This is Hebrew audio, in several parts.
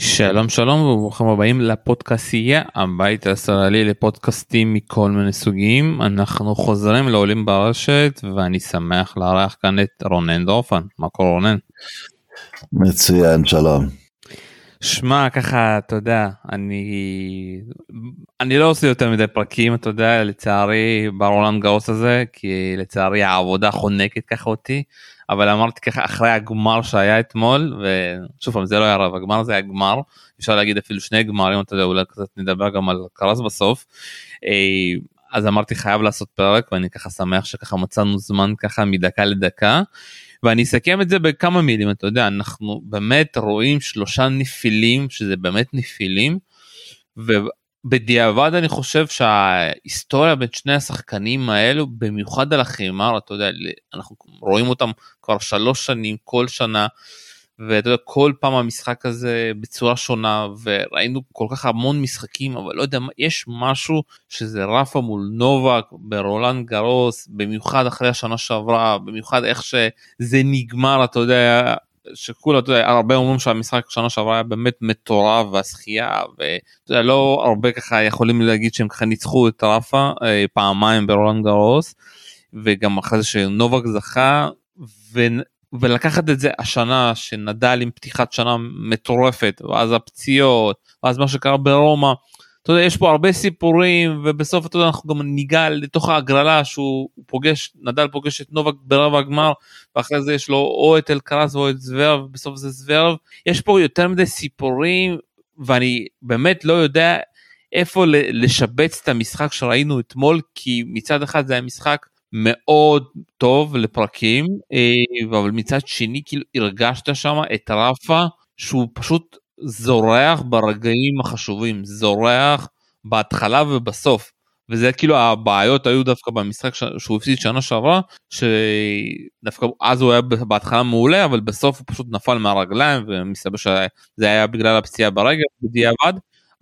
שלום שלום וברוכים הבאים לפודקאסייה הבית הישראלי לפודקאסטים מכל מיני סוגים אנחנו חוזרים לעולים ברשת ואני שמח לארח כאן את רונן דורפן מה קורה רונן? מצוין שלום. שמע ככה אתה יודע אני אני לא עושה יותר מדי פרקים אתה יודע לצערי ברולנד גרוס הזה כי לצערי העבודה חונקת ככה אותי אבל אמרתי ככה אחרי הגמר שהיה אתמול ושוב פעם זה לא היה רב הגמר זה היה גמר אפשר להגיד אפילו שני גמרים אתה יודע אולי קצת נדבר גם על קרס בסוף. אה, אז אמרתי חייב לעשות פרק ואני ככה שמח שככה מצאנו זמן ככה מדקה לדקה. ואני אסכם את זה בכמה מילים אתה יודע אנחנו באמת רואים שלושה נפילים שזה באמת נפילים. בדיעבד אני חושב שההיסטוריה בין שני השחקנים האלו במיוחד על החימר אתה יודע אנחנו רואים אותם כבר שלוש שנים כל שנה ואתה יודע כל פעם המשחק הזה בצורה שונה וראינו כל כך המון משחקים אבל לא יודע יש משהו שזה רפה מול נובק ברולנד גרוס במיוחד אחרי השנה שעברה במיוחד איך שזה נגמר אתה יודע שכולה, אתה יודע, הרבה אומרים שהמשחק שנה שעברה היה באמת מטורף והשחייה ואתה יודע, לא הרבה ככה יכולים להגיד שהם ככה ניצחו את רפה אה, פעמיים ברולנד גרוס וגם אחרי זה שנובק זכה ו... ולקחת את זה השנה שנדל עם פתיחת שנה מטורפת ואז הפציעות ואז מה שקרה ברומא אתה יודע, יש פה הרבה סיפורים ובסוף אתה יודע אנחנו גם ניגע לתוך ההגרלה שהוא פוגש נדל פוגש את נובק ברבע הגמר ואחרי זה יש לו או את אלקרז או את זוורב בסוף זה זוורב. יש פה יותר מדי סיפורים ואני באמת לא יודע איפה לשבץ את המשחק שראינו אתמול כי מצד אחד זה היה משחק מאוד טוב לפרקים אה, אבל מצד שני כאילו הרגשת שם את רפה שהוא פשוט זורח ברגעים החשובים, זורח בהתחלה ובסוף. וזה כאילו הבעיות היו דווקא במשחק שהוא הפסיד שנה שעברה שדווקא אז הוא היה בהתחלה מעולה אבל בסוף הוא פשוט נפל מהרגליים ומסתבר שזה היה בגלל הפציעה ברגל בדיעבד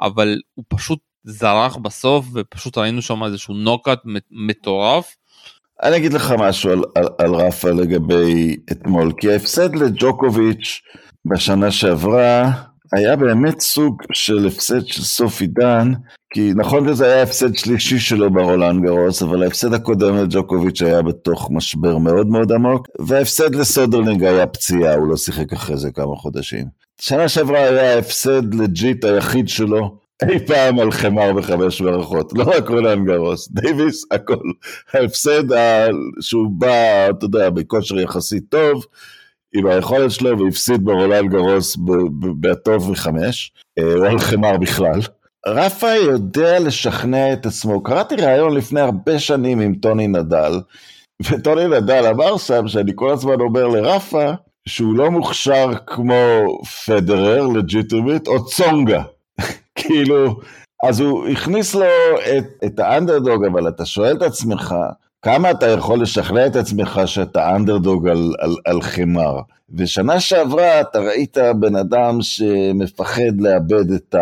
אבל הוא פשוט זרח בסוף ופשוט ראינו שם איזשהו נוקאט מטורף. אני אגיד לך משהו על, על, על רפה לגבי אתמול כי ההפסד לג'וקוביץ' בשנה שעברה היה באמת סוג של הפסד של סוף עידן, כי נכון שזה היה הפסד שלישי שלו ברולנד גרוס, אבל ההפסד הקודם לג'וקוביץ' היה בתוך משבר מאוד מאוד עמוק, וההפסד לסודרלינג היה פציעה, הוא לא שיחק אחרי זה כמה חודשים. שנה שעברה היה ההפסד legit היחיד שלו, אי פעם על חימר בחמש מערכות, לא רק רולאן גארוס, דייוויס, הכל. ההפסד שהוא בא, אתה יודע, בכושר יחסית טוב, עם היכולת שלו והפסיד ברולאן גארוס בטוב מחמש, אה, או על חימר בכלל. רפא יודע לשכנע את עצמו. קראתי ראיון לפני הרבה שנים עם טוני נדאל, וטוני נדאל אמר שם שאני כל הזמן אומר לרפא שהוא לא מוכשר כמו פדרר, לג'יטומית, או צונגה. כאילו, אז הוא הכניס לו את, את האנדרדוג, אבל אתה שואל את עצמך, כמה אתה יכול לשכנע את עצמך שאתה אנדרדוג על, על, על חמר. ושנה שעברה אתה ראית בן אדם שמפחד לאבד את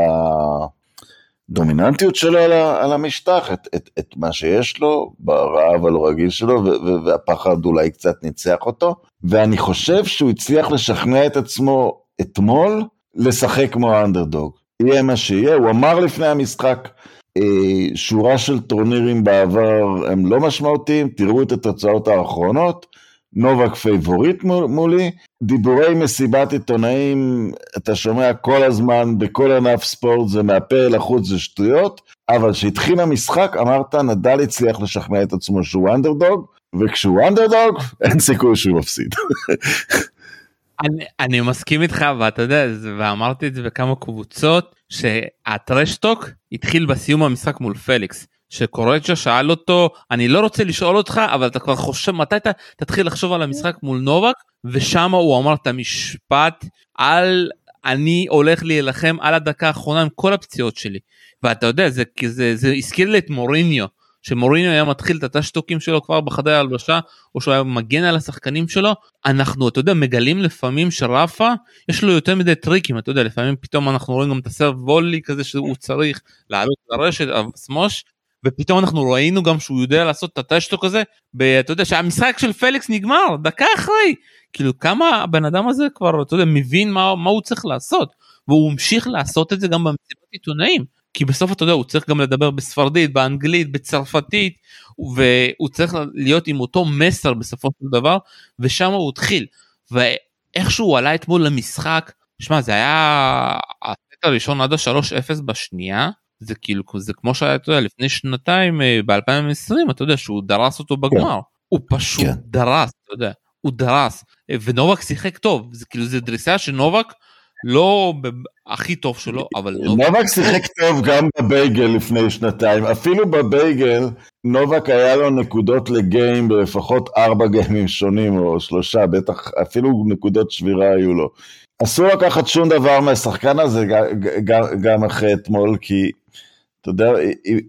הדומיננטיות שלו על, על המשטח, את, את, את מה שיש לו ברעב הלא רגיל שלו, ו, ו, והפחד אולי קצת ניצח אותו. ואני חושב שהוא הצליח לשכנע את עצמו אתמול לשחק כמו האנדרדוג. יהיה מה שיהיה, הוא אמר לפני המשחק, שורה של טורנירים בעבר הם לא משמעותיים, תראו את התוצאות האחרונות, נובק favorite מולי, דיבורי מסיבת עיתונאים, אתה שומע כל הזמן בכל ענף ספורט, זה מהפה אל החוץ, זה שטויות, אבל כשהתחיל המשחק אמרת נדאל הצליח לשכנע את עצמו שהוא אנדרדוג, וכשהוא אנדרדוג אין סיכוי שהוא מפסיד. אני, אני מסכים איתך ואתה יודע ואמרתי את זה בכמה קבוצות שהטרשטוק התחיל בסיום המשחק מול פליקס. שקורצ'ה שאל אותו אני לא רוצה לשאול אותך אבל אתה כבר חושב מתי אתה תתחיל לחשוב על המשחק מול נובק? ושם הוא אמר את המשפט על אני הולך להילחם על הדקה האחרונה עם כל הפציעות שלי. ואתה יודע זה זה זה הזכיר לי את מוריניו שמוריניו היה מתחיל את הטשטוקים שלו כבר בחדר ההלבשה או שהוא היה מגן על השחקנים שלו אנחנו אתה יודע מגלים לפעמים שרפה יש לו יותר מדי טריקים אתה יודע לפעמים פתאום אנחנו רואים גם את הסרב וולי כזה שהוא צריך לעלות לרשת סמוש ופתאום אנחנו ראינו גם שהוא יודע לעשות את הטשטוק הזה, אתה יודע שהמשחק של פליקס נגמר דקה אחרי, כאילו כמה הבן אדם הזה כבר אתה יודע מבין מה, מה הוא צריך לעשות, והוא המשיך לעשות את זה גם במסיבת עיתונאים. כי בסוף אתה יודע הוא צריך גם לדבר בספרדית באנגלית בצרפתית והוא צריך להיות עם אותו מסר בסופו של דבר ושם הוא התחיל ואיכשהו הוא עלה אתמול למשחק שמע זה היה הסט הראשון עד ה-3-0 בשנייה זה כאילו זה כמו שהיה אתה יודע לפני שנתיים אה, ב-2020 אתה יודע שהוא דרס אותו בגמר כן. הוא פשוט כן. דרס אתה יודע הוא דרס ונובק שיחק טוב זה כאילו זה דריסה שנובק לא הכי טוב שלו, אבל... נובק שיחק טוב גם בבייגל לפני שנתיים. אפילו בבייגל, נובק היה לו נקודות לגיים בלפחות ארבע גיימים שונים, או שלושה, בטח, אפילו נקודות שבירה היו לו. אסור לקחת שום דבר מהשחקן הזה גם אחרי אתמול, כי אתה יודע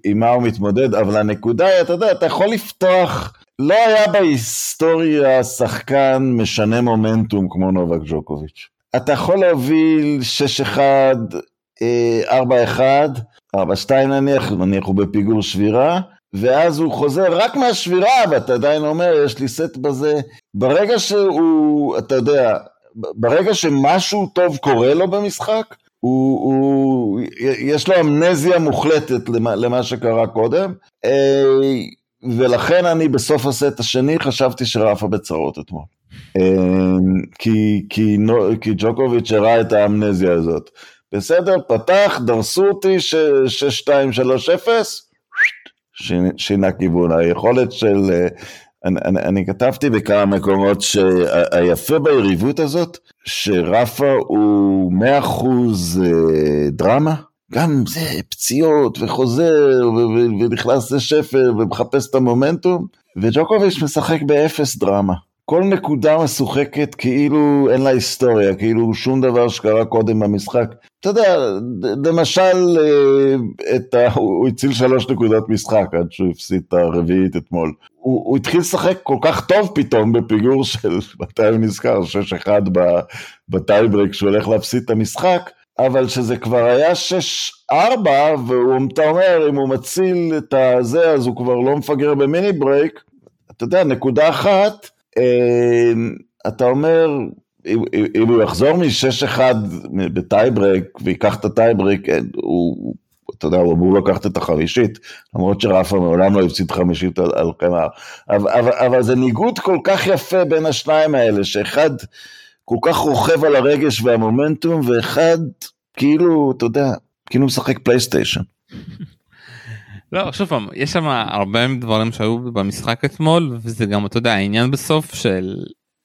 עם מה הוא מתמודד, אבל הנקודה היא, אתה יודע, אתה יכול לפתוח... לא היה בהיסטוריה שחקן משנה מומנטום כמו נובק ג'וקוביץ'. אתה יכול להוביל 6-1, 4-1, 4-2 נניח, נניח הוא בפיגור שבירה, ואז הוא חוזר רק מהשבירה, ואתה עדיין אומר, יש לי סט בזה. ברגע שהוא, אתה יודע, ברגע שמשהו טוב קורה לו במשחק, הוא, הוא, יש לו אמנזיה מוחלטת למה, למה שקרה קודם, אה, ולכן אני בסוף הסט השני חשבתי שרפה בצרות אתמול. אמ, כי, כי, כי ג'וקוביץ' הראה את האמנזיה הזאת. בסדר, פתח, דרסו אותי, 6-2-3-0, שינה כיוון. היכולת של... אה, אני, אני, אני כתבתי בכמה מקומות שהיפה ביריבות הזאת, שרפה הוא 100% אה, דרמה, גם זה פציעות וחוזר ונכנס לשפל ומחפש את המומנטום, וג'וקוביץ' משחק באפס דרמה. כל נקודה משוחקת כאילו אין לה היסטוריה, כאילו שום דבר שקרה קודם במשחק. אתה יודע, למשל, אה, את ה... הוא הציל שלוש נקודות משחק עד שהוא הפסיד את הרביעית אתמול. הוא, הוא התחיל לשחק כל כך טוב פתאום בפיגור של, מתי הוא נזכר? 6-1 בטייברק שהוא הולך להפסיד את המשחק, אבל שזה כבר היה 6-4, ואתה אומר, אם הוא מציל את הזה, אז הוא כבר לא מפגר ב mini break. אתה יודע, נקודה אחת, אתה אומר, אם הוא יחזור מ-6-1 בטייברק וייקח את הטייברק, הוא, אתה יודע, הוא אמור לקחת את החמישית, למרות שרפא מעולם לא הפסיד חמישית על, על כמה, אבל, אבל, אבל זה ניגוד כל כך יפה בין השניים האלה, שאחד כל כך רוכב על הרגש והמומנטום, ואחד כאילו, אתה יודע, כאילו משחק פלייסטיישן. לא שוב פעם יש שם הרבה דברים שהיו במשחק אתמול וזה גם אתה יודע העניין בסוף של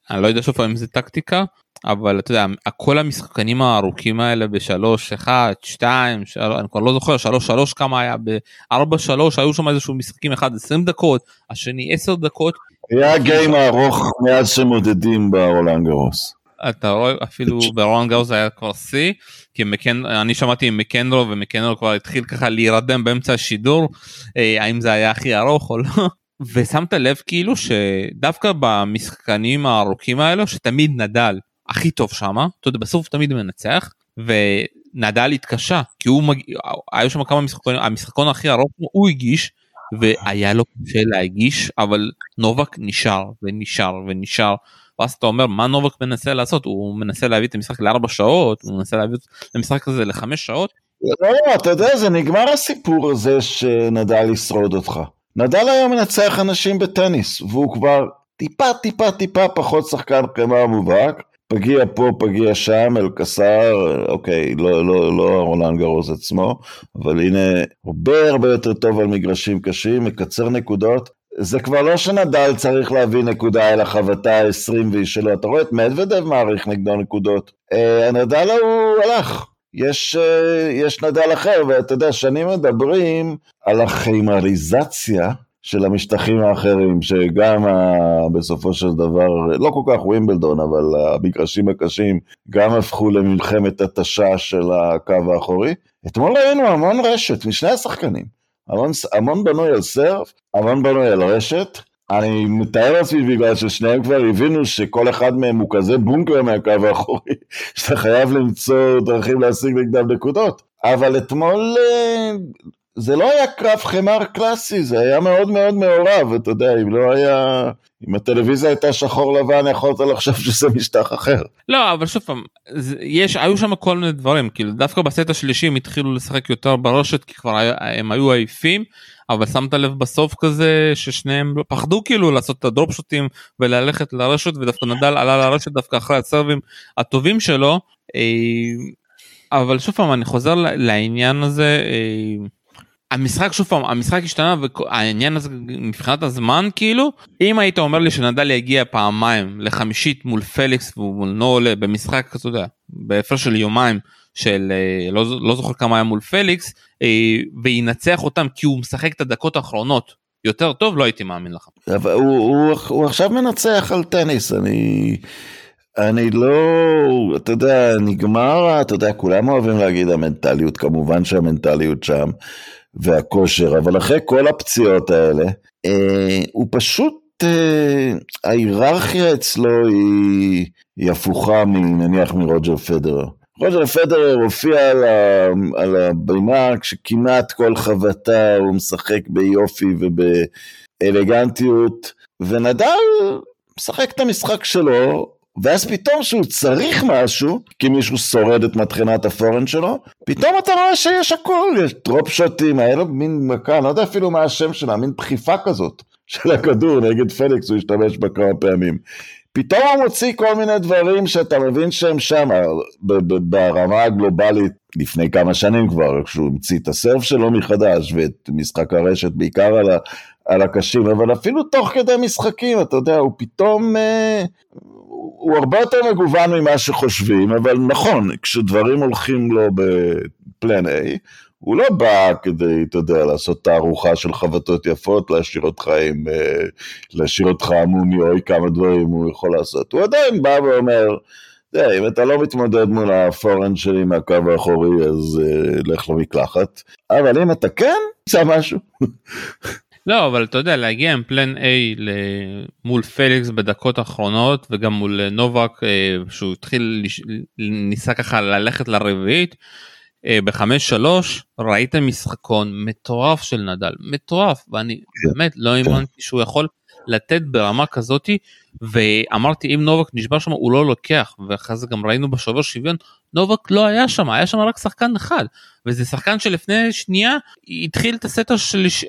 אני לא יודע שוב פעם אם זה טקטיקה אבל אתה יודע כל המשחקנים הארוכים האלה בשלוש אחד שתיים אני כבר לא זוכר שלוש שלוש כמה היה בארבע שלוש היו שם איזשהו משחקים אחד עשרים דקות השני עשר דקות. היה גיים ארוך מאז שמודדים ברולנד גרוס. אתה רואה אפילו ברולנד גרוס היה כבר שיא כי מקן, אני שמעתי עם מקנרו ומקנרו כבר התחיל ככה להירדם באמצע השידור אה, האם זה היה הכי ארוך או לא. ושמת לב כאילו שדווקא במשחקנים הארוכים האלו שתמיד נדל הכי טוב שמה אתה יודע בסוף תמיד מנצח ונדל התקשה כי הוא מגיע היו שם כמה משחקונים המשחקון הכי ארוך הוא הגיש והיה לו קשה להגיש אבל נובק נשאר ונשאר ונשאר ואז אתה אומר מה נובק מנסה לעשות הוא מנסה להביא את המשחק לארבע שעות הוא מנסה להביא את המשחק הזה לחמש שעות. לא, לא אתה יודע זה נגמר הסיפור הזה שנדל ישרוד אותך. נדל היום מנצח אנשים בטניס והוא כבר טיפה טיפה טיפה פחות שחקן קמה מובהק. פגיע פה, פגיע שם, אל קסר, אוקיי, לא, לא, לא רולנד גרוז עצמו, אבל הנה, הרבה הרבה יותר טוב על מגרשים קשים, מקצר נקודות, זה כבר לא שנדל צריך להביא נקודה אלא חבטה 20 והיא שלו, אתה רואה את מדוודב מעריך נגדו נקודות. אה, נדל הוא הלך, יש, אה, יש נדל אחר, ואתה יודע, שנים מדברים על החיימריזציה של המשטחים האחרים, שגם ה, בסופו של דבר, לא כל כך ווימבלדון, אבל המגרשים הקשים גם הפכו למלחמת התשה של הקו האחורי. אתמול ראינו המון רשת משני השחקנים. המון, המון בנוי על סרף, המון בנוי על רשת. אני מתאר לעצמי בגלל ששניהם כבר הבינו שכל אחד מהם הוא כזה בונקר מהקו האחורי, שאתה חייב למצוא דרכים להשיג נגדם נקודות. אבל אתמול, אה, זה לא היה קרב חמר קלאסי, זה היה מאוד מאוד מעורב, אתה יודע, אם לא היה... אם הטלוויזיה הייתה שחור לבן, יכולת לחשוב שזה משטח אחר. לא, אבל שוב פעם, יש, היו שם כל מיני דברים, כאילו דווקא בסט השלישי הם התחילו לשחק יותר ברשת, כי כבר הם היו עייפים, אבל שמת לב בסוף כזה ששניהם פחדו כאילו לעשות את הדרופ שוטים וללכת לרשת, ודווקא נדל עלה לרשת דווקא אחרי הסרבים הטובים שלו. אה, אבל שוב פעם אני חוזר לעניין הזה. המשחק שוב פעם המשחק השתנה והעניין הזה מבחינת הזמן כאילו אם היית אומר לי שנדל יגיע פעמיים לחמישית מול פליקס ומול נולה במשחק אתה יודע בהפרש של יומיים של אה, לא, לא זוכר כמה היה מול פליקס אה, וינצח אותם כי הוא משחק את הדקות האחרונות יותר טוב לא הייתי מאמין לך. אבל הוא, הוא, הוא עכשיו מנצח על טניס אני. אני לא, אתה יודע, נגמר, אתה יודע, כולם אוהבים להגיד המנטליות, כמובן שהמנטליות שם, והכושר, אבל אחרי כל הפציעות האלה, אה, הוא פשוט, אה, ההיררכיה אצלו היא, היא הפוכה נניח מרוג'ר פדרר. רוג'ר פדרר הופיע על, ה, על הבימה כשכמעט כל חבטה הוא משחק ביופי ובאלגנטיות, ונדאל משחק את המשחק שלו, ואז פתאום שהוא צריך משהו, כי מישהו שורד את מטחנת ה forehand שלו, פתאום אתה רואה שיש הכל, יש drop שוטים, היה לו מין מכה, אני לא יודע אפילו מה השם שלה, מין דחיפה כזאת של הכדור נגד פליקס, הוא השתמש בה כמה פעמים. פתאום הוא מוציא כל מיני דברים שאתה מבין שהם שם, ברמה הגלובלית, לפני כמה שנים כבר, כשהוא המציא את הסרף שלו מחדש, ואת משחק הרשת בעיקר על, ה, על הקשים, אבל אפילו תוך כדי משחקים, אתה יודע, הוא פתאום, אה, הוא הרבה יותר מגוון ממה שחושבים, אבל נכון, כשדברים הולכים לו בפלן A, הוא לא בא כדי, אתה יודע, לעשות תערוכה של חבטות יפות, להשאיר אותך עם, אה, להשאיר אותך עמומי, אוי כמה דברים הוא יכול לעשות. הוא עדיין בא ואומר, תראה, אם אתה לא מתמודד מול הפורן שלי מהקו האחורי, אז uh, לך למקלחת, אבל אם אתה כן, עושה משהו. לא אבל אתה יודע להגיע עם פלן A מול פליקס בדקות האחרונות וגם מול נובק אה, שהוא התחיל ניסה ככה ללכת לרביעית אה, בחמש שלוש ראית משחקון מטורף של נדל מטורף ואני כן. באמת לא. האמנתי שהוא יכול לתת ברמה כזאתי ואמרתי אם נובק נשבר שם הוא לא לוקח ואחרי זה גם ראינו בשובר שוויון נובק לא היה שם היה שם רק שחקן אחד וזה שחקן שלפני שנייה התחיל את הסט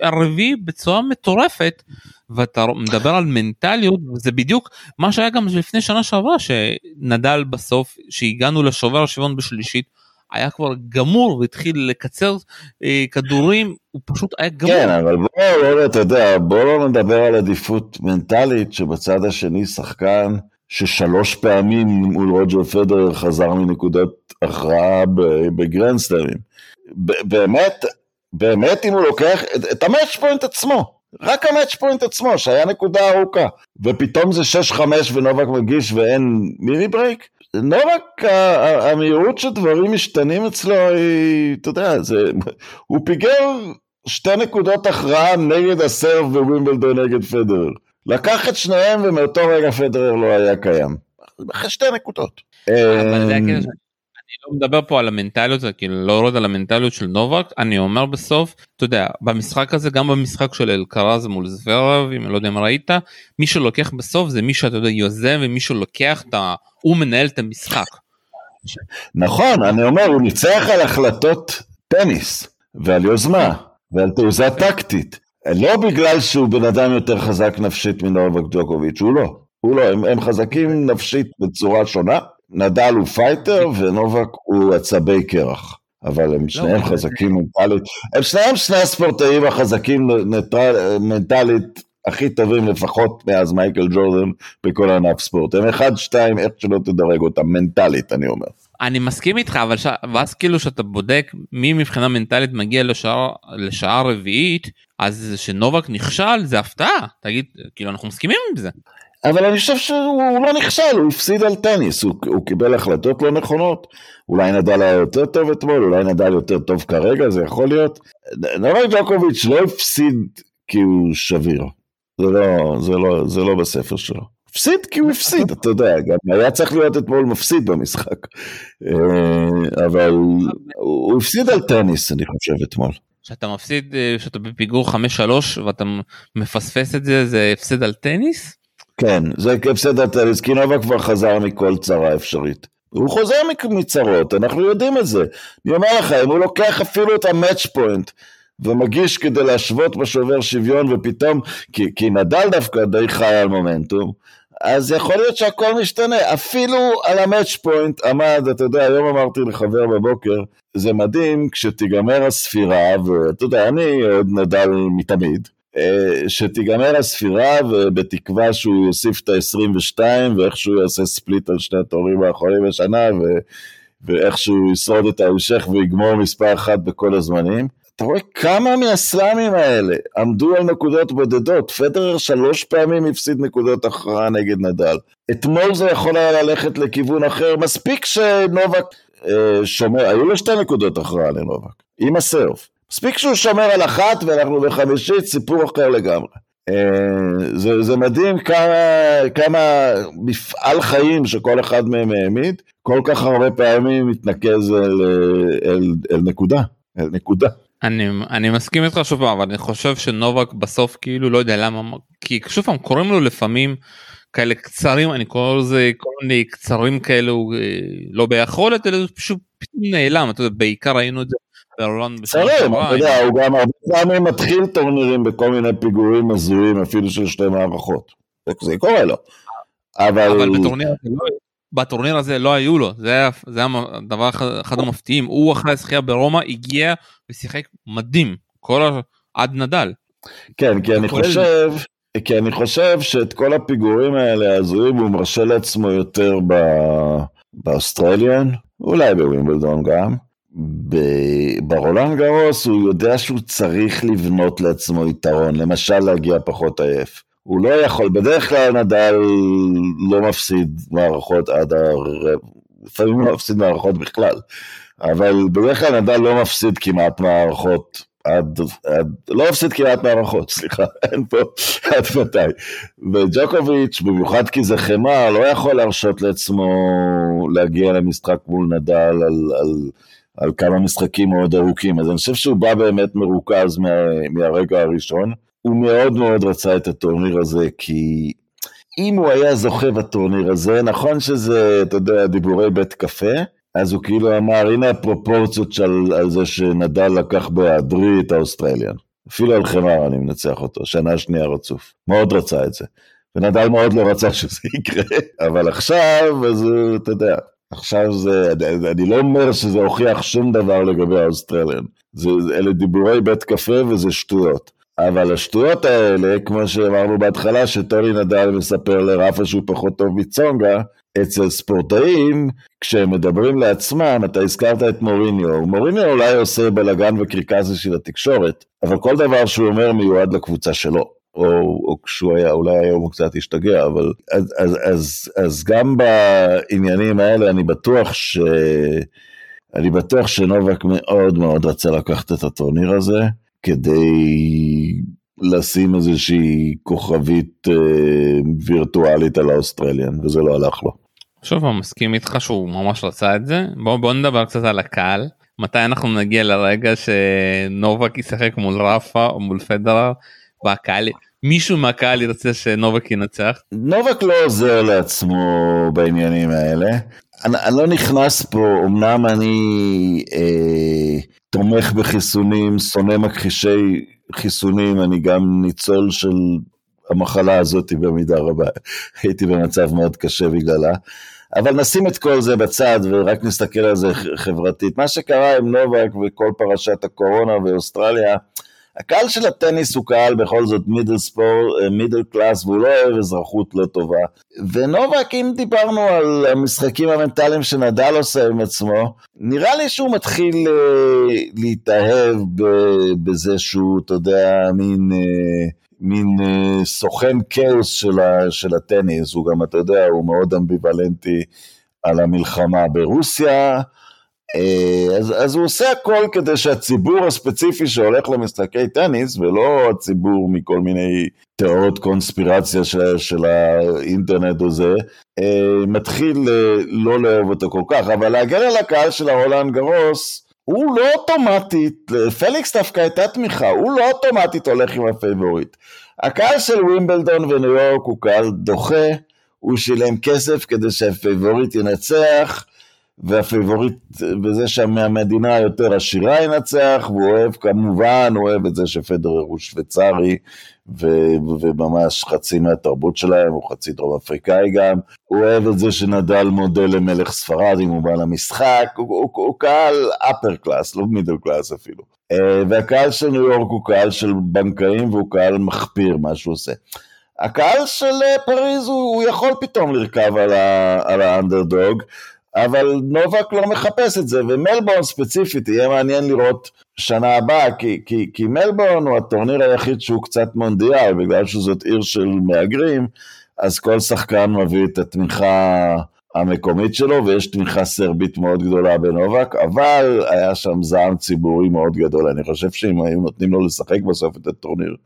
הרביעי בצורה מטורפת ואתה מדבר על מנטליות וזה בדיוק מה שהיה גם לפני שנה שעברה שנדל בסוף שהגענו לשובר השוויון בשלישית. היה כבר גמור והתחיל לקצר אה, כדורים, הוא פשוט היה גמור. כן, אבל בוא, לא, אתה יודע, בוא לא נדבר על עדיפות מנטלית, שבצד השני שחקן ששלוש פעמים מול רוג'ר פדרר חזר מנקודת הכרעה בגרנד סלאמים. באמת, באמת אם הוא לוקח את ה match point עצמו, רק ה match point עצמו, שהיה נקודה ארוכה, ופתאום זה 6-5 ונובק מגיש ואין mini break, נובק, המהירות שדברים משתנים אצלו היא, אתה יודע, זה, הוא פיגר שתי נקודות הכרעה נגד הסרב בווימבלדון נגד פדרר. לקח את שניהם ומאותו רגע פדרר לא היה קיים. אחרי שתי נקודות. אני לא מדבר פה על המנטליות כאילו לא יורד על המנטליות של נובק אני אומר בסוף אתה יודע במשחק הזה גם במשחק של אלקרז מול זוורב אם לא יודע אם ראית מי שלוקח בסוף זה מי שאתה יודע יוזם ומי שלוקח את ה... הוא מנהל את המשחק. נכון אני אומר הוא ניצח על החלטות טניס ועל יוזמה ועל תעוזה טקטית לא בגלל שהוא בן אדם יותר חזק נפשית מנובק ג'וקוביץ' הוא לא. הוא לא, הם, הם חזקים נפשית בצורה שונה, נדל הוא פייטר ונובק הוא עצבי קרח. אבל הם לא, שניהם חזקים מנטלית, הם שניהם שני הספורטאים החזקים מנטלית הכי טובים לפחות מאז מייקל ג'ורדן בכל ענף ספורט. הם אחד, שתיים, איך שלא תדרג אותם, מנטלית אני אומר. אני מסכים איתך אבל ש... ואז כאילו שאתה בודק מי מבחינה מנטלית מגיע לשעה לשעה רביעית אז שנובק נכשל זה הפתעה תגיד כאילו אנחנו מסכימים עם זה. אבל אני חושב שהוא לא נכשל, הוא הפסיד על טניס, הוא, הוא קיבל החלטות לא נכונות. אולי נדל היה יותר טוב אתמול, אולי נדל יותר טוב כרגע, זה יכול להיות. נובק ג'וקוביץ' לא הפסיד כי הוא שביר. זה לא, זה לא, זה לא בספר שלו. הפסיד כי הוא הפסיד, אתה יודע, גם היה צריך להיות אתמול מפסיד במשחק. אה, אבל הוא הפסיד על טניס, אני חושב, אתמול. שאתה מפסיד, אה, שאתה בפיגור 5-3 ואתה מפספס את זה, זה הפסד על טניס? כן, זה הפסד על טניס, כי נובק כבר חזר מכל צרה אפשרית. הוא חוזר מצרות, אנחנו יודעים את זה. אני אומר לך, אם הוא לוקח אפילו את ה match point ומגיש כדי להשוות בשובר שוויון ופתאום, כי, כי נדל דווקא די חי על מומנטום, אז יכול להיות שהכל משתנה. אפילו על המאץ' פוינט עמד, אתה יודע, היום אמרתי לחבר בבוקר, זה מדהים כשתיגמר הספירה, ואתה יודע, אני עוד נדל מתמיד. אה, שתיגמר הספירה ובתקווה שהוא יוסיף את ה-22 ואיכשהו יעשה ספליט על שני התורים האחרונים בשנה ו... ואיכשהו ישרוד את ההמשך ויגמור מספר אחת בכל הזמנים. אתה רואה כמה מהסלאמים האלה עמדו על נקודות בודדות. פדרר שלוש פעמים הפסיד נקודות הכרעה נגד נדל. אתמול זה יכול היה ללכת לכיוון אחר. מספיק שנובק אה, שומר, היו לו שתי נקודות הכרעה לנובק, עם הסרף. מספיק שהוא שומר על אחת ואנחנו בחמישית, סיפור אחר לגמרי. אה, זה, זה מדהים כמה, כמה מפעל חיים שכל אחד מהם העמיד, כל כך הרבה פעמים מתנקז אל, אל, אל נקודה, אל נקודה. אני, אני מסכים איתך שוב פעם, אבל אני חושב שנובק בסוף כאילו לא יודע למה, כי שוב פעם קוראים לו לפעמים כאלה קצרים, אני קורא לזה כל מיני קצרים כאלו אה, לא ביכולת, אלא פשוט נעלם, אתה יודע, בעיקר ראינו את זה צרים, אתה יודע, הוא גם הרבה פעמים מתחיל טורנירים בכל מיני פיגורים הזויים, אפילו של שתי מערכות. זה קורה לו. אבל... אבל בטורניר הזה לא, בטורניר הזה לא היו לו, זה היה, זה היה דבר אחד המפתיעים, הוא אחרי הזכייה ברומא הגיע ושיחק מדהים, כל ה... עד נדל. כן, כי אני חושב, כי אני חושב שאת כל הפיגורים האלה הזויים הוא מרשה לעצמו יותר באוסטרליאן, אולי בווימבלדון גם. ברולנד גרוס הוא יודע שהוא צריך לבנות לעצמו יתרון, למשל להגיע פחות עייף. הוא לא יכול, בדרך כלל נדל לא מפסיד מערכות עד הרבע, לפעמים לא מפסיד מערכות בכלל, אבל בדרך כלל נדל לא מפסיד כמעט מערכות עד, עד, לא מפסיד כמעט מערכות, סליחה, אין פה עד מתי. וג'וקוביץ', במיוחד כי זה חמר, לא יכול להרשות לעצמו להגיע למשחק מול נדל על, על על כמה משחקים מאוד ארוכים, אז אני חושב שהוא בא באמת מרוכז מה, מהרגע הראשון. הוא מאוד מאוד רצה את הטורניר הזה, כי אם הוא היה זוכה בטורניר הזה, נכון שזה, אתה יודע, דיבורי בית קפה, אז הוא כאילו אמר, הנה הפרופורציות של, על זה שנדל לקח בהיעדרי את האוסטרליאן. אפילו על חימר אני מנצח אותו, שנה שנייה רצוף. מאוד רצה את זה. ונדל מאוד לא רצה שזה יקרה, אבל עכשיו, אז הוא, אתה יודע, עכשיו זה, אני, לא אומר שזה הוכיח שום דבר לגבי האוסטרליאן. אלה דיבורי בית קפה וזה שטויות. אבל השטויות האלה, כמו שאמרנו בהתחלה, שטוני נדל מספר לרפה שהוא פחות טוב מצונגה, אצל ספורטאים, כשהם מדברים לעצמם, אתה הזכרת את מוריניו, מוריניו אולי עושה בלאגן וקרקס בשביל התקשורת, אבל כל דבר שהוא אומר מיועד לקבוצה שלו. או, או כשהוא היה, אולי היום הוא קצת השתגע, אבל אז, אז, אז, אז גם בעניינים האלה אני בטוח ש... אני בטוח שנובק מאוד מאוד רצה לקחת את הטורניר הזה, כדי לשים איזושהי כוכבית אה, וירטואלית על האוסטרליאן, וזה לא הלך לו. שוב אני מסכים איתך שהוא ממש רצה את זה. בוא, בוא נדבר קצת על הקהל. מתי אנחנו נגיע לרגע שנובק ישחק מול רפה או מול פדרר והקהל מישהו מהקהל ירצה שנובק ינצח? נובק לא עוזר לעצמו בעניינים האלה. אני, אני לא נכנס פה, אמנם אני אה, תומך בחיסונים, שונא מכחישי חיסונים, אני גם ניצול של המחלה הזאת במידה רבה. הייתי במצב מאוד קשה בגללה. אבל נשים את כל זה בצד ורק נסתכל על זה חברתית. מה שקרה עם נובק וכל פרשת הקורונה באוסטרליה, הקהל של הטניס הוא קהל בכל זאת מידל ספור, מידל קלאס, והוא לא אוהב אזרחות לא טובה. ונובק, אם דיברנו על המשחקים המנטליים שנדל עושה עם עצמו, נראה לי שהוא מתחיל uh, להתאהב בזה שהוא, אתה יודע, מין... Uh, מין uh, סוכן כאוס של, ה, של הטניס, הוא גם, אתה יודע, הוא מאוד אמביוולנטי על המלחמה ברוסיה, אה, אז, אז הוא עושה הכל כדי שהציבור הספציפי שהולך למשחקי טניס, ולא הציבור מכל מיני תיאוריות קונספירציה של, של האינטרנט או זה, אה, מתחיל אה, לא לאהוב אותו כל כך. אבל להגן על הקהל של הרולנד גרוס, הוא לא אוטומטית, לפליקס דווקא הייתה תמיכה, הוא לא אוטומטית הולך עם הפייבוריט. הקהל של ווימבלדון וניו יורק הוא קהל דוחה, הוא שילם כסף כדי שהפייבוריט ינצח, והפייבוריט בזה שהמדינה היותר עשירה ינצח, והוא אוהב כמובן, הוא אוהב את זה שפדרר הוא שוויצרי, ו- וממש חצי מהתרבות שלהם, הוא חצי דרום אפריקאי גם, הוא אוהב את זה שנדל מודל למלך ספרד אם הוא בא למשחק, הוא, הוא, הוא, הוא קהל upper class, לא middle class אפילו. אה, והקהל של ניו יורק הוא קהל של בנקאים והוא קהל מחפיר, מה שהוא עושה. הקהל של אה, פריז הוא, הוא יכול פתאום לרכב על, ה, על האנדרדוג, אבל נובק לא מחפש את זה, ומלבורן ספציפית יהיה מעניין לראות שנה הבאה, כי, כי, כי מלבורן הוא הטורניר היחיד שהוא קצת מונדיאל, בגלל שזאת עיר של מהגרים, אז כל שחקן מביא את התמיכה המקומית שלו, ויש תמיכה סרבית מאוד גדולה בנובק, אבל היה שם זעם ציבורי מאוד גדול. אני חושב שאם היו נותנים לו לשחק בסוף את הטורניר,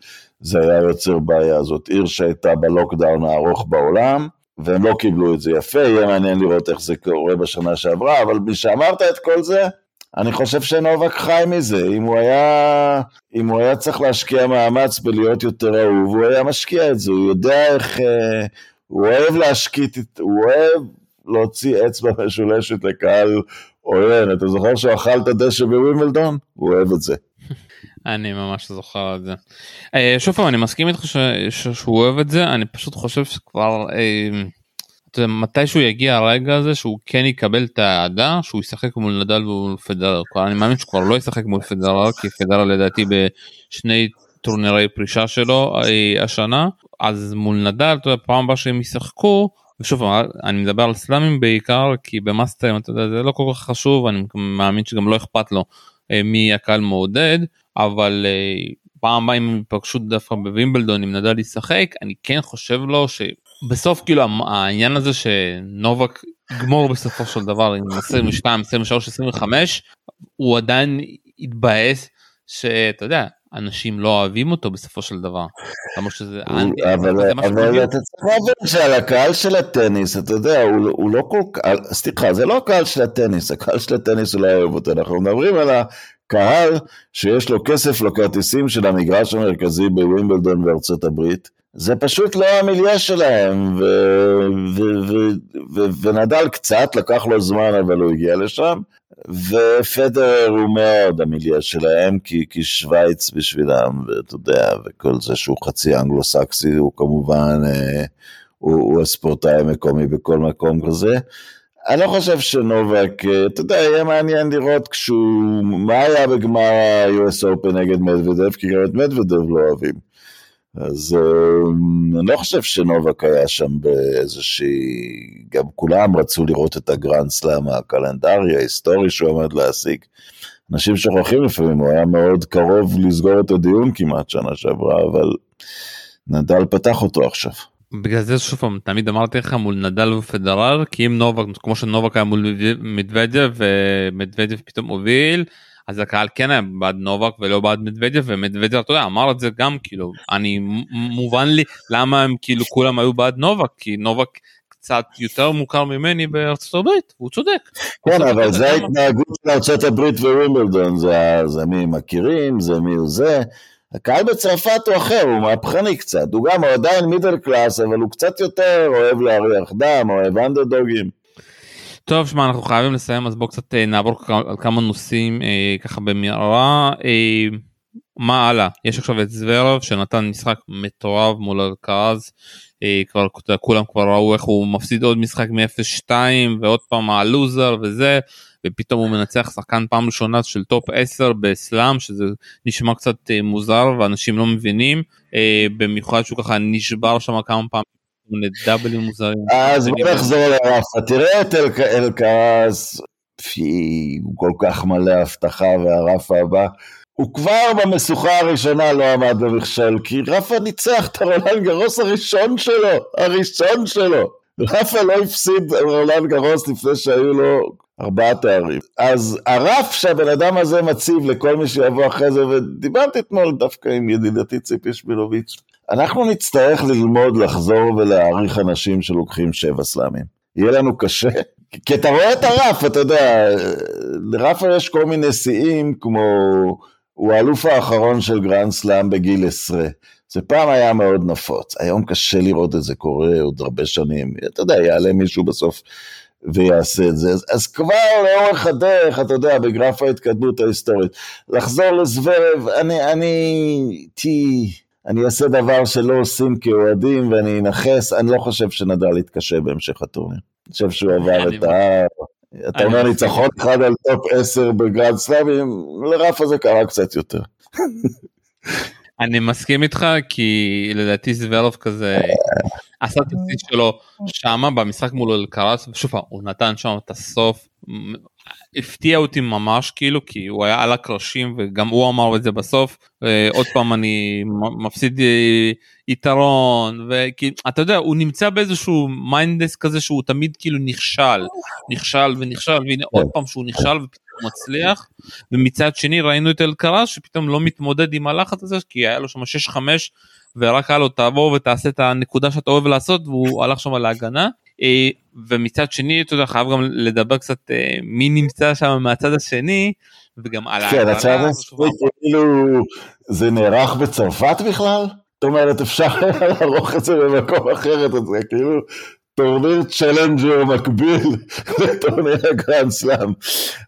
זה היה יוצר בעיה. זאת עיר שהייתה בלוקדאון הארוך בעולם, והם לא קיבלו את זה יפה, יהיה מעניין לראות איך זה קורה בשנה שעברה, אבל משאמרת את כל זה, אני חושב שנובק חי מזה, אם הוא היה, אם הוא היה צריך להשקיע מאמץ בלהיות יותר אהוב, הוא היה משקיע את זה, הוא יודע איך, אה, הוא אוהב להשקיט, הוא אוהב להוציא אצבע משולשת לקהל עוין, אתה זוכר שהוא אכל את הדשא בווימלדון? הוא אוהב את זה. אני ממש זוכר את זה. אה, שוב פעם אני מסכים איתך שהוא אוהב את זה אני פשוט חושב שכבר אה, אתה יודע, מתי שהוא יגיע הרגע הזה שהוא כן יקבל את האהדה שהוא ישחק מול נדל ומול פדרר. אני מאמין שהוא כבר לא ישחק מול פדרר כי פדרר לדעתי בשני טורנירי פרישה שלו אה, השנה. אז מול נדל אתה יודע, פעם הבאה שהם ישחקו ושוב אני מדבר על סלאמים בעיקר כי במאסטרים אתה יודע זה לא כל כך חשוב אני מאמין שגם לא אכפת לו מי הקהל מעודד אבל uh, פעם הבאה אם פגשו דווקא בווימבלדון אם נדל ישחק אני כן חושב לו שבסוף כאילו העניין הזה שנובק יגמור בסופו של דבר עם 22 23 25 הוא עדיין יתבאס שאתה יודע אנשים לא אוהבים אותו בסופו של דבר. למרות שזה אבל אתה צריך להבין שעל הקהל של הטניס אתה יודע הוא לא כל כך סליחה זה לא הקהל של הטניס הקהל של הטניס הוא לא אוהב אותו. אנחנו מדברים על קהל שיש לו כסף לכרטיסים של המגרש המרכזי בווימבלדון בארצות הברית, זה פשוט לא המיליה שלהם, ונדל קצת, לקח לו זמן אבל הוא הגיע לשם, ופדר הוא מאוד המיליה שלהם, כי, כי שווייץ בשבילם, ואתה יודע, וכל זה שהוא חצי אנגלו-סקסי, הוא כמובן, אה, הוא, הוא הספורטאי המקומי בכל מקום כזה. אני לא חושב שנובק, אה, אתה יודע, יהיה מעניין לראות כשהוא, מה היה בגמר ה-US Open נגד מדוודב, כי גם את מדוודב לא אוהבים. אז אה, אני לא חושב שנובק היה שם באיזושהי, גם כולם רצו לראות את הגרנד סלאם הקלנדרי, ההיסטורי שהוא עמד להשיג. אנשים שוכחים לפעמים, הוא היה מאוד קרוב לסגור את הדיון כמעט שנה שעברה, אבל נדל פתח אותו עכשיו. בגלל זה שוב פעם תמיד אמרתי לך מול נדל ופדרר כי אם נובק כמו שנובק היה מול מדוודב ומדוודב פתאום הוביל אז הקהל כן היה בעד נובק ולא בעד מדוודב ומדוודב אתה יודע אמר את זה גם כאילו אני מובן לי למה הם כאילו כולם היו בעד נובק כי נובק קצת יותר מוכר ממני בארצות הברית הוא צודק. כן אבל זה ההתנהגות של ארצות הברית ווימבלדון זה מי מכירים זה מי הוא זה. הקהל בצרפת הוא אחר, הוא מהפכני קצת, הוא גם, הוא עדיין מידל קלאס, אבל הוא קצת יותר אוהב להריח דם, אוהב אנדרדוגים. טוב, שמע, אנחנו חייבים לסיים, אז בואו קצת אה, נעבור על כמה נושאים אה, ככה במהרה. אה, מה הלאה? יש עכשיו את זוורב שנתן משחק מטורף מול אלקרז. אה, כבר כולם כבר ראו איך הוא מפסיד עוד משחק מ-0-2 ועוד פעם הלוזר וזה ופתאום הוא מנצח שחקן פעם ראשונה של top 10 בסלאם שזה נשמע קצת אה, מוזר ואנשים לא מבינים אה, במיוחד שהוא ככה נשבר שם כמה פעמים. דאבלים מוזרים. אז בוא נחזור לרפה, תראה את אלקרז, הוא כל כך מלא הבטחה והרפה הבא. הוא כבר במשוכה הראשונה לא עמד במכשל, כי רפה ניצח את הרולנד גרוס הראשון שלו, הראשון שלו. רפה לא הפסיד רולנד גרוס לפני שהיו לו ארבעה תארים. אז הרף שהבן אדם הזה מציב לכל מי שיבוא אחרי זה, ודיברתי אתמול דווקא עם ידידתי ציפי שמילוביץ', אנחנו נצטרך ללמוד לחזור ולהעריך אנשים שלוקחים שבע סלאמים. יהיה לנו קשה, כי אתה רואה את הרף, אתה יודע, לרפה יש כל מיני שיאים, כמו, הוא האלוף האחרון של גרנד סלאם בגיל העשרה. זה פעם היה מאוד נפוץ, היום קשה לראות את זה קורה עוד הרבה שנים, אתה יודע, יעלה מישהו בסוף ויעשה את זה. אז, אז כבר לאורך הדרך, אתה יודע, בגרף ההתקדמות ההיסטורית, לחזור לזוורב, אני, אני, אני אעשה דבר שלא עושים כאוהדים ואני אנכס, אני לא חושב שנדל יתקשה בהמשך הטורניר. אני חושב שהוא עבר את ההר. אתה אומר ניצחון אחד על top 10 בגרנד סלאמים, לרף הזה קרה קצת יותר. אני מסכים איתך כי לדעתי זוורב כזה עשה את השיא שלו שמה במשחק מול אלקרז ושוב הוא נתן שם את הסוף הפתיע אותי ממש כאילו כי הוא היה על הקרשים וגם הוא אמר את זה בסוף אה, עוד פעם אני מפסיד אה, יתרון וכי אתה יודע הוא נמצא באיזשהו mindset כזה שהוא תמיד כאילו נכשל נכשל ונכשל והנה עוד פעם שהוא נכשל ופתאום מצליח ומצד שני ראינו את אלקרז שפתאום לא מתמודד עם הלחץ הזה כי היה לו שם 6-5 ורק היה לו תעבור ותעשה את הנקודה שאתה אוהב לעשות והוא הלך שם להגנה. ומצד שני אתה יודע חייב גם לדבר קצת אה, מי נמצא שם מהצד השני וגם על כן, הצד השני כאילו זה נערך בצרפת בכלל? זאת אומרת אפשר לערוך את זה במקום אחר, אתה יודע, כאילו טורניר צ'לנג'ר מקביל לטורניר הגרנד סלאם.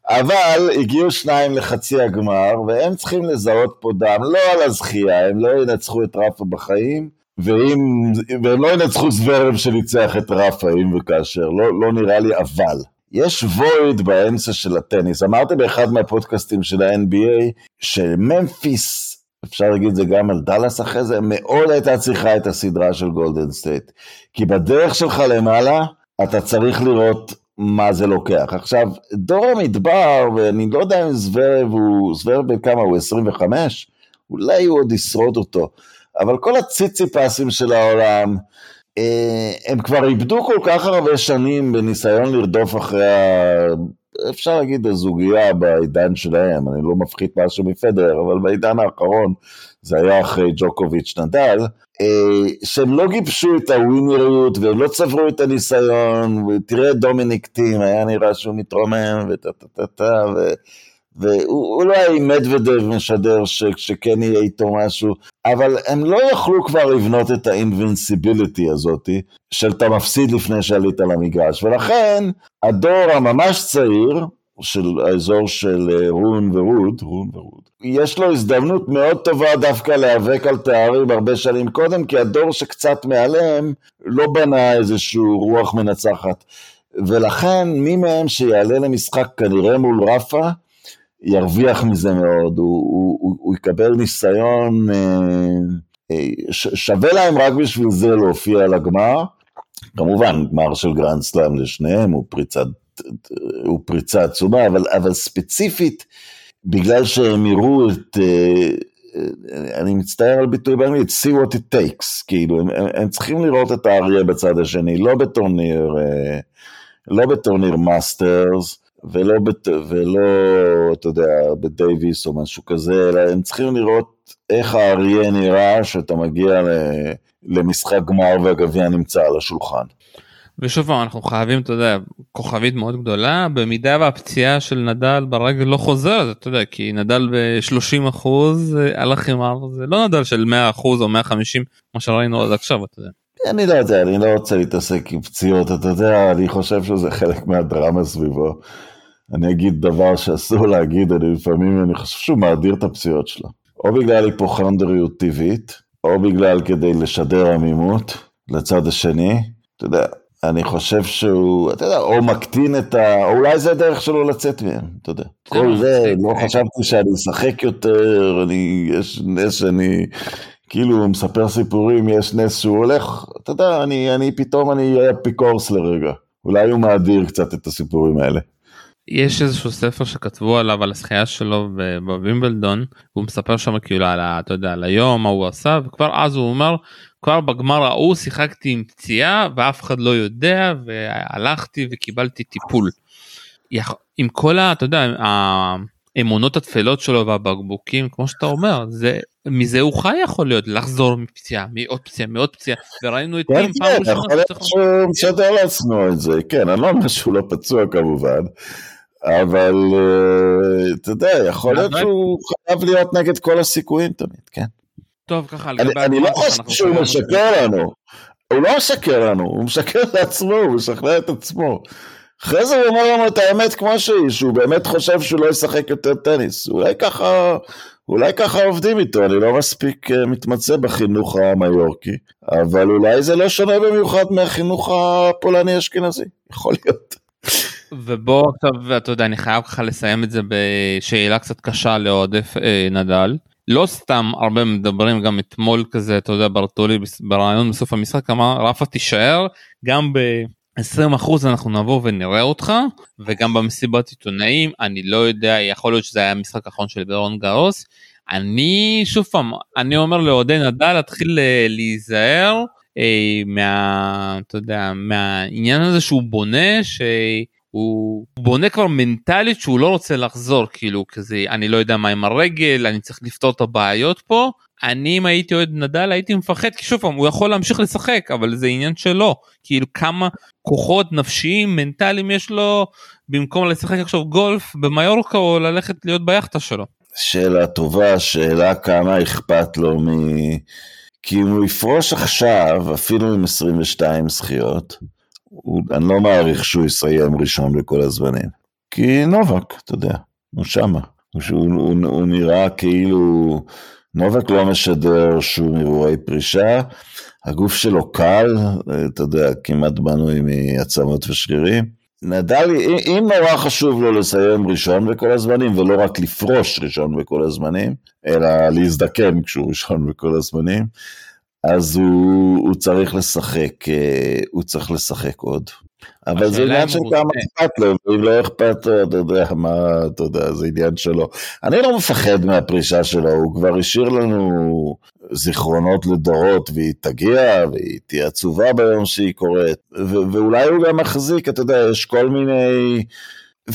אבל הגיעו שניים לחצי הגמר והם צריכים לזהות פה דם, לא על הזכייה, הם לא ינצחו את רפה בחיים. ואם, והם לא ינצחו זוורב שניצח את רפה אם וכאשר, לא, לא נראה לי אבל. יש void באמצע של הטניס, אמרתי באחד מהפודקאסטים של ה-NBA, שממפיס, אפשר להגיד את זה גם על דאלאס אחרי זה, מאוד הייתה צריכה את הסדרה של גולדן סטייט. כי בדרך שלך למעלה, אתה צריך לראות מה זה לוקח. עכשיו, דור המדבר, ואני לא יודע אם זוורב הוא, זוורב בן כמה הוא 25? אולי הוא עוד ישרוד אותו. אבל כל הציציפסים של העולם, אה, הם כבר איבדו כל כך הרבה שנים בניסיון לרדוף אחרי ה... אפשר להגיד הזוגיה בעידן שלהם, אני לא מפחית משהו מפדר, אבל בעידן האחרון זה היה אחרי ג'וקוביץ' נדל, אה, שהם לא גיבשו את הווינריות והם לא צברו את הניסיון, ותראה דומיניק טים, היה נראה שהוא מתרומם וטה טה טה טה, והוא לא היה עם מדוודב משדר שכן יהיה איתו משהו, אבל הם לא יכלו כבר לבנות את האינבינסיביליטי הזאתי, של אתה מפסיד לפני שעלית למגרש, ולכן הדור הממש צעיר, של האזור של אה, רון ורוד, רון ורוד, יש לו הזדמנות מאוד טובה דווקא להיאבק על תארים הרבה שנים קודם, כי הדור שקצת מעליהם לא בנה איזושהי רוח מנצחת. ולכן מי מהם שיעלה למשחק כנראה מול רפה, ירוויח מזה מאוד, הוא, הוא, הוא, הוא יקבל ניסיון, אה, אה, ש, שווה להם רק בשביל זה להופיע על הגמר. כמובן, גמר של גרנד סלאם לשניהם הוא פריצה, הוא פריצה עצומה, אבל, אבל ספציפית, בגלל שהם יראו את, אה, אני מצטער על ביטוי באנגלית, see what it takes, כאילו, הם, הם צריכים לראות את האריה בצד השני, לא בטורניר, לא בטורניר מאסטרס, ולא, בת, ולא, אתה יודע, בדייוויס או משהו כזה, אלא הם צריכים לראות איך האריה נראה שאתה מגיע למשחק גמר והגביע נמצא על השולחן. ושוב אנחנו חייבים אתה יודע כוכבית מאוד גדולה במידה והפציעה של נדל ברגל לא חוזרת אתה יודע כי נדל ב-30 אחוז אה, על החימר זה לא נדל של 100 אחוז או 150 מה שראינו עד עכשיו אתה יודע. אני לא יודע אני לא רוצה להתעסק עם פציעות אתה יודע אני חושב שזה חלק מהדרמה סביבו. אני אגיד דבר שאסור להגיד, אני לפעמים, אני חושב שהוא מאדיר את הפציעות שלו. או בגלל היפוכנדריות טבעית, או בגלל כדי לשדר עמימות לצד השני. אתה יודע, אני חושב שהוא, אתה יודע, או מקטין את ה... או אולי זה הדרך שלו לצאת מהם, אתה יודע. כל זה, לא חשבתי שאני אשחק יותר, אני, יש נס שאני, כאילו, הוא מספר סיפורים, יש נס שהוא הולך, אתה יודע, אני, אני פתאום, אני אהיה אפיקורס לרגע. אולי הוא מאדיר קצת את הסיפורים האלה. יש איזשהו ספר שכתבו עליו על השחייה שלו בווימבלדון הוא מספר שם כאילו על ה, אתה יודע על היום מה הוא עשה וכבר אז הוא אומר כבר בגמר ההוא שיחקתי עם פציעה ואף אחד לא יודע והלכתי וקיבלתי טיפול. עם כל ה... אתה יודע האמונות התפלות שלו והבקבוקים כמו שאתה אומר זה מזה הוא חי יכול להיות לחזור מפציעה מעוד פציעה מעוד פציעה וראינו את כן, כן, יכול להיות שהוא משדר לעצמו את זה כן אני לא אומר שהוא לא פצוע כמובן אבל אה, אתה יודע יכול להיות שהוא חייב להיות נגד כל הסיכויים תמיד כן. טוב ככה אני לא חושב שהוא משקר לנו הוא לא משקר לנו הוא משקר לעצמו הוא משכנע את עצמו. אחרי זה הוא אומר לנו את האמת כמו שהיא, שהוא באמת חושב שהוא לא ישחק יותר טניס. אולי ככה, אולי ככה עובדים איתו, אני לא מספיק אה, מתמצא בחינוך המיורקי, אבל אולי זה לא שונה במיוחד מהחינוך הפולני-אשכנזי, יכול להיות. ובוא עכשיו, אתה יודע, אני חייב לך לסיים את זה בשאלה קצת קשה לאוהדי אה, נדל. לא סתם הרבה מדברים גם אתמול כזה, אתה יודע, ברטולי ברעיון בסוף המשחק אמר, רפה תישאר, גם ב... 20 אחוז אנחנו נבוא ונראה אותך וגם במסיבת עיתונאים אני לא יודע יכול להיות שזה היה המשחק האחרון של ברון גרוס אני שוב פעם אני אומר לאוהדי נדל להתחיל אה, להיזהר אה, מה אתה יודע מהעניין הזה שהוא בונה שהוא בונה כבר מנטלית שהוא לא רוצה לחזור כאילו כזה אני לא יודע מה עם הרגל אני צריך לפתור את הבעיות פה אני אם הייתי אוהד נדל הייתי מפחד כי שוב פעם הוא יכול להמשיך לשחק אבל זה עניין שלו כאילו כמה כוחות נפשיים מנטליים יש לו במקום לשחק עכשיו גולף במיורקה או ללכת להיות ביאכטה שלו. שאלה טובה שאלה כמה אכפת לו מ... כי אם הוא יפרוש עכשיו אפילו עם 22 זכיות אני לא מעריך שהוא יסיים ראשון בכל הזמנים. כי נובק אתה יודע הוא שמה. הוא, הוא, הוא, נראה כאילו נובק לא משדר שום אירועי פרישה, הגוף שלו קל, אתה יודע, כמעט בנוי מעצמות ושרירים. נדל, אם נורא חשוב לו לסיים ראשון בכל הזמנים, ולא רק לפרוש ראשון בכל הזמנים, אלא להזדקן כשהוא ראשון בכל הזמנים, אז הוא, הוא צריך לשחק, אה, הוא צריך לשחק עוד. אבל זה עניין של כמה אכפת לו, ואם לא אכפת לו, אתה יודע מה, אתה יודע, זה עניין שלו. אני לא מפחד מהפרישה שלו, הוא כבר השאיר לנו זיכרונות לדורות, והיא תגיע, והיא תהיה עצובה ביום שהיא קורית, ואולי הוא גם מחזיק, אתה יודע, יש כל מיני...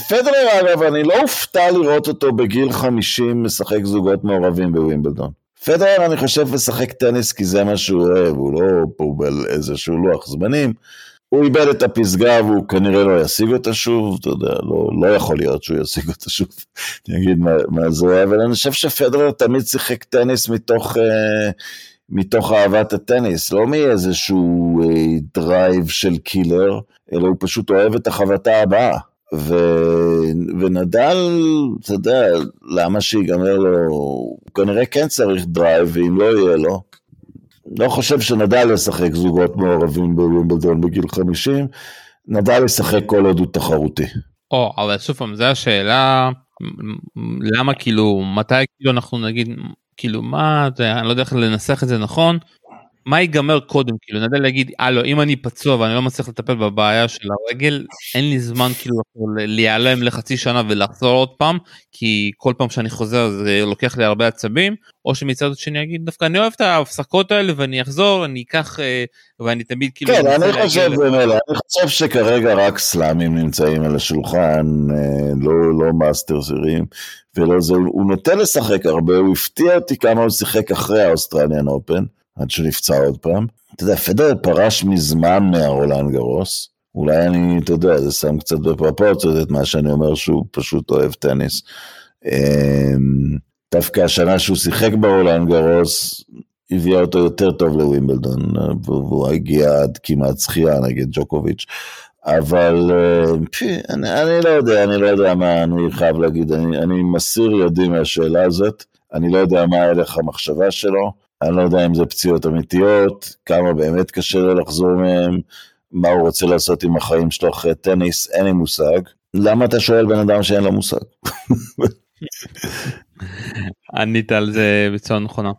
פדרר אגב, אני לא אופתע לראות אותו בגיל 50 משחק זוגות מעורבים בווימבלדון. פדרר אני חושב משחק טניס כי זה מה שהוא אוהב, הוא לא פה באיזשהו לוח זמנים. הוא איבד את הפסגה והוא כנראה לא ישיג אותה שוב, אתה יודע, לא, לא יכול להיות שהוא ישיג אותה שוב, אני אגיד מה, מה זה, אבל אני חושב שפדרר תמיד שיחק טניס מתוך, אה, מתוך אהבת הטניס, לא מאיזשהו אה, drive של killer, אלא הוא פשוט אוהב את החבטה הבאה. ו... ונדל, אתה יודע, למה שיגמר לו, הוא כנראה כן צריך drive, ואם לא יהיה לו, לא חושב שנדל ישחק זוגות מעורבים בווימבלדון בגיל 50, נדל ישחק כל עוד הוא תחרותי. או, אבל שוב פעם, זו השאלה, למה כאילו, מתי כאילו אנחנו נגיד, כאילו מה, אני לא יודע איך לנסח את זה נכון, מה ייגמר קודם? כאילו נדל להגיד הלו אם אני פצוע ואני לא מצליח לטפל בבעיה של הרגל אין לי זמן כאילו להיעלם לחצי שנה ולחזור עוד פעם כי כל פעם שאני חוזר זה לוקח לי הרבה עצבים. או שמצד שני אגיד דווקא אני אוהב את ההפסקות האלה ואני אחזור אני אקח אה, ואני תמיד כאילו כן אני חושב במילא אני חושב שכרגע רק סלאמים נמצאים על השולחן אה, לא לא מאסטר זירים ולא זה. הוא נוטה לשחק הרבה הוא הפתיע אותי כמה הוא שיחק אחרי האוסטרליאן אופן. עד שנפצע עוד פעם. אתה יודע, פדר פרש מזמן מהרולנד גרוס. אולי אני, אתה יודע, זה שם קצת בפרופורציות את מה שאני אומר שהוא פשוט אוהב טניס. אמ, דווקא השנה שהוא שיחק ברולנד גרוס, הביאה אותו יותר טוב לווימבלדון, והוא הגיע עד כמעט זכייה נגד ג'וקוביץ'. אבל פי, אני, אני לא יודע, אני לא יודע מה אני חייב להגיד, אני, אני מסיר ידי מהשאלה הזאת, אני לא יודע מה הלך המחשבה שלו. אני לא יודע אם זה פציעות אמיתיות, כמה באמת קשה לו לחזור מהם, מה הוא רוצה לעשות עם החיים שלו אחרי טניס, אין לי מושג. למה אתה שואל בן אדם שאין לו מושג? ענית על זה בצורה נכונה.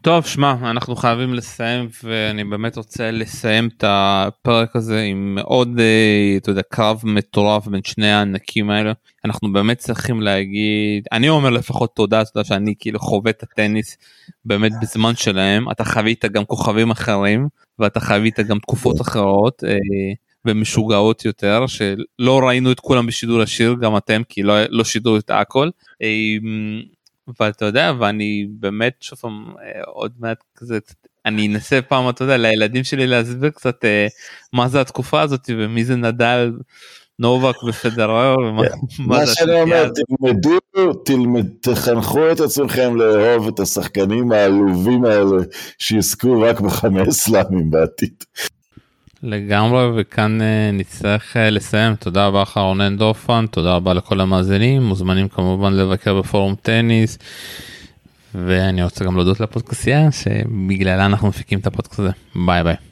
טוב שמע אנחנו חייבים לסיים ואני באמת רוצה לסיים את הפרק הזה עם מאוד אה, אתה יודע קרב מטורף בין שני הענקים האלה אנחנו באמת צריכים להגיד אני אומר לפחות תודה תודה שאני כאילו חווה את הטניס באמת בזמן שלהם אתה חווית גם כוכבים אחרים ואתה חווית גם תקופות אחרות. אה, ומשוגעות יותר שלא ראינו את כולם בשידור ישיר גם אתם כי לא, לא שידרו את הכל. ואתה יודע ואני באמת שוב פעם עוד מעט כזה אני אנסה פעם אתה יודע לילדים שלי להסביר קצת מה זה התקופה הזאת ומי זה נדל נובק ופדרר. מה שאני אומר, תלמדו, תחנכו את עצמכם לאהוב את השחקנים העלובים האלה שיזכו רק בחמש סלאמים בעתיד. לגמרי וכאן נצטרך לסיים תודה רבה לך רונן דורפן תודה רבה לכל המאזינים מוזמנים כמובן לבקר בפורום טניס. ואני רוצה גם להודות לפודקאסייה שבגללה אנחנו מפיקים את הפודקאסט הזה ביי ביי.